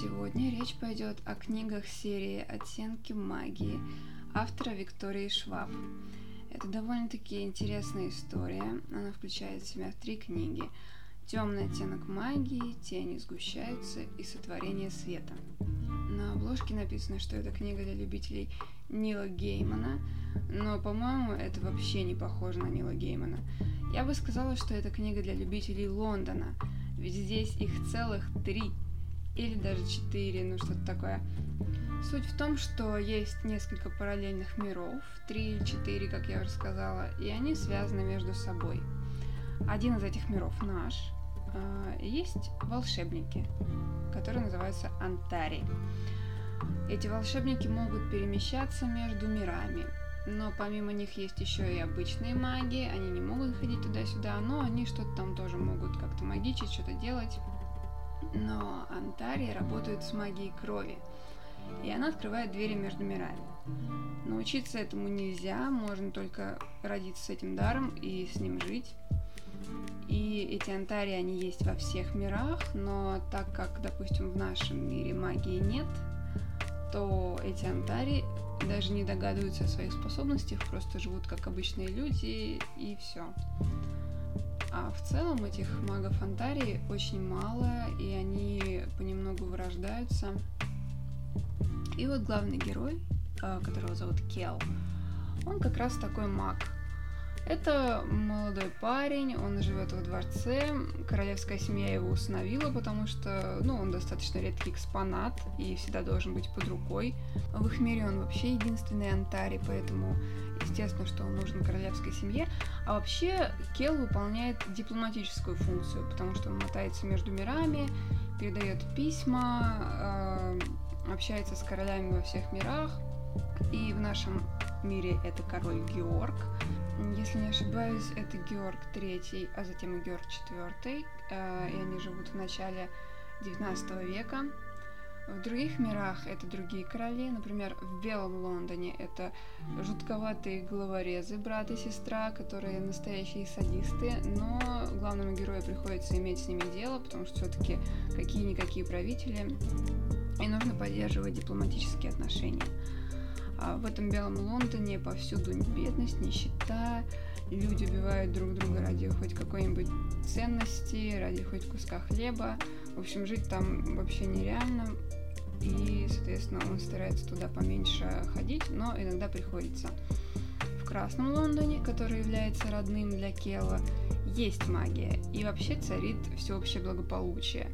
Сегодня речь пойдет о книгах серии «Оттенки магии» автора Виктории Шваб. Это довольно-таки интересная история. Она включает в себя три книги. «Темный оттенок магии», «Тени сгущаются» и «Сотворение света». На обложке написано, что это книга для любителей Нила Геймана, но, по-моему, это вообще не похоже на Нила Геймана. Я бы сказала, что это книга для любителей Лондона, ведь здесь их целых три – или даже 4, ну что-то такое. Суть в том, что есть несколько параллельных миров, 3 или 4, как я уже сказала, и они связаны между собой. Один из этих миров наш. А, есть волшебники, которые называются Антари. Эти волшебники могут перемещаться между мирами, но помимо них есть еще и обычные маги, они не могут ходить туда-сюда, но они что-то там тоже могут как-то магичить, что-то делать но Антария работает с магией крови, и она открывает двери между мирами. Научиться этому нельзя, можно только родиться с этим даром и с ним жить. И эти антарии, они есть во всех мирах, но так как, допустим, в нашем мире магии нет, то эти антарии даже не догадываются о своих способностях, просто живут как обычные люди и все. А в целом этих магов Антарии очень мало, и они понемногу вырождаются. И вот главный герой, а, которого зовут Кел, он как раз такой маг. Это молодой парень, он живет во дворце, королевская семья его установила, потому что, ну, он достаточно редкий экспонат и всегда должен быть под рукой. В их мире он вообще единственный антари, поэтому естественно, что он нужен королевской семье. А вообще Кел выполняет дипломатическую функцию, потому что он мотается между мирами, передает письма, э, общается с королями во всех мирах. И в нашем мире это король Георг. Если не ошибаюсь, это Георг III, а затем и Георг IV. Э, и они живут в начале 19 века. В других мирах это другие короли, например, в Белом Лондоне это жутковатые головорезы, брат и сестра, которые настоящие садисты, но главному герою приходится иметь с ними дело, потому что все-таки какие-никакие правители, и нужно поддерживать дипломатические отношения. А в этом Белом Лондоне повсюду бедность, нищета, люди убивают друг друга ради хоть какой-нибудь ценности, ради хоть куска хлеба. В общем, жить там вообще нереально и, соответственно, он старается туда поменьше ходить, но иногда приходится. В Красном Лондоне, который является родным для Келла, есть магия, и вообще царит всеобщее благополучие.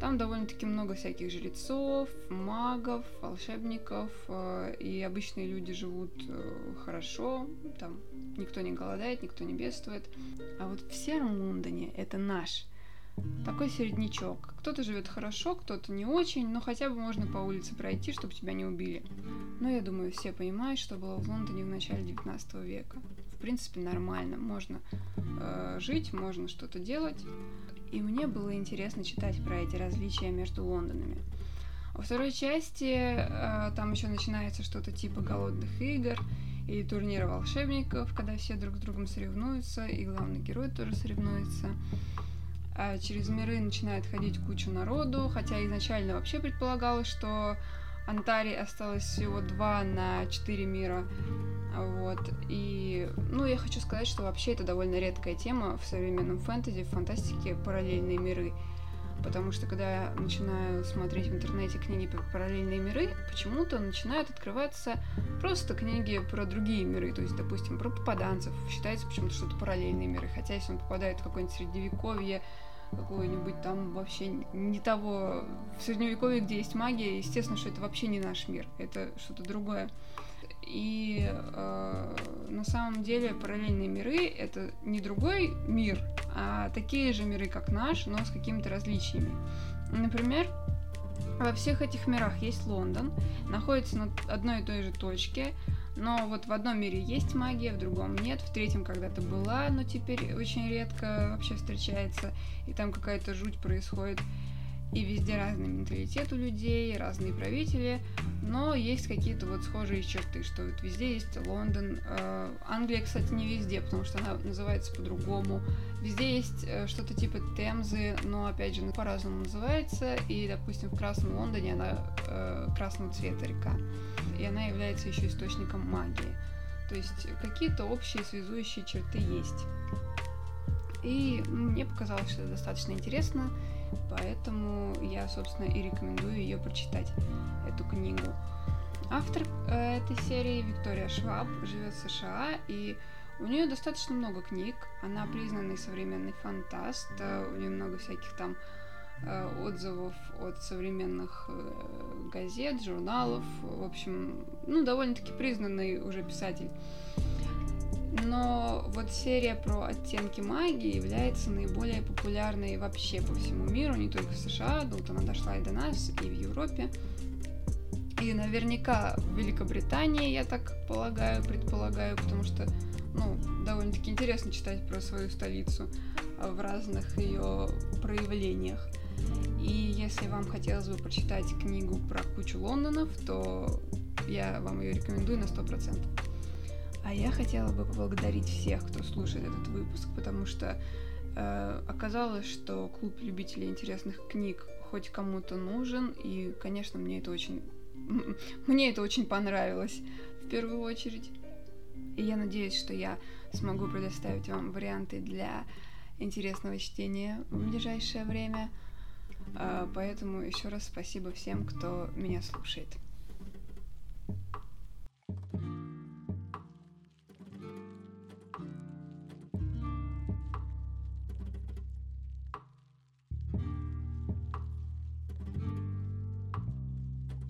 Там довольно-таки много всяких жрецов, магов, волшебников, э, и обычные люди живут э, хорошо, там никто не голодает, никто не бедствует. А вот в Сером Лондоне это наш – такой середнячок. Кто-то живет хорошо, кто-то не очень, но хотя бы можно по улице пройти, чтобы тебя не убили. Но я думаю, все понимают, что было в Лондоне в начале 19 века. В принципе, нормально. Можно э, жить, можно что-то делать. И мне было интересно читать про эти различия между Лондонами. Во второй части э, там еще начинается что-то типа голодных игр или турнира волшебников, когда все друг с другом соревнуются, и главный герой тоже соревнуется. А через миры начинает ходить куча народу, хотя изначально вообще предполагалось, что Антарии осталось всего два на четыре мира. Вот. И, ну, я хочу сказать, что вообще это довольно редкая тема в современном фэнтези, в фантастике параллельные миры. Потому что когда я начинаю смотреть в интернете книги про параллельные миры, почему-то начинают открываться просто книги про другие миры. То есть, допустим, про попаданцев. Считается почему-то, что это параллельные миры. Хотя, если он попадает в какое-нибудь средневековье, какой-нибудь там вообще не того в средневековье, где есть магия, естественно, что это вообще не наш мир, это что-то другое. И э, на самом деле параллельные миры это не другой мир, а такие же миры, как наш, но с какими-то различиями. Например, во всех этих мирах есть Лондон, находится на одной и той же точке, но вот в одном мире есть магия, в другом нет, в третьем когда-то была, но теперь очень редко вообще встречается, и там какая-то жуть происходит. И везде разный менталитет у людей, разные правители, но есть какие-то вот схожие черты, что вот везде есть Лондон. Э, Англия, кстати, не везде, потому что она называется по-другому. Везде есть э, что-то типа Темзы, но, опять же, по-разному называется, и, допустим, в Красном Лондоне она э, красного цвета река, и она является еще источником магии. То есть какие-то общие связующие черты есть. И мне показалось, что это достаточно интересно, поэтому я, собственно, и рекомендую ее прочитать, эту книгу. Автор э, этой серии Виктория Шваб живет в США, и у нее достаточно много книг. Она признанный современный фантаст, э, у нее много всяких там э, отзывов от современных газет, журналов. В общем, ну, довольно-таки признанный уже писатель. Но вот серия про оттенки магии является наиболее популярной вообще по всему миру, не только в США, тут она дошла и до нас, и в Европе. И наверняка в Великобритании, я так полагаю, предполагаю, потому что, ну, довольно-таки интересно читать про свою столицу в разных ее проявлениях. И если вам хотелось бы прочитать книгу про кучу Лондонов, то я вам ее рекомендую на 100%. А я хотела бы поблагодарить всех, кто слушает этот выпуск, потому что э, оказалось, что клуб любителей интересных книг хоть кому-то нужен, и, конечно, мне это очень, мне это очень понравилось в первую очередь. И я надеюсь, что я смогу предоставить вам варианты для интересного чтения в ближайшее время. Э, поэтому еще раз спасибо всем, кто меня слушает.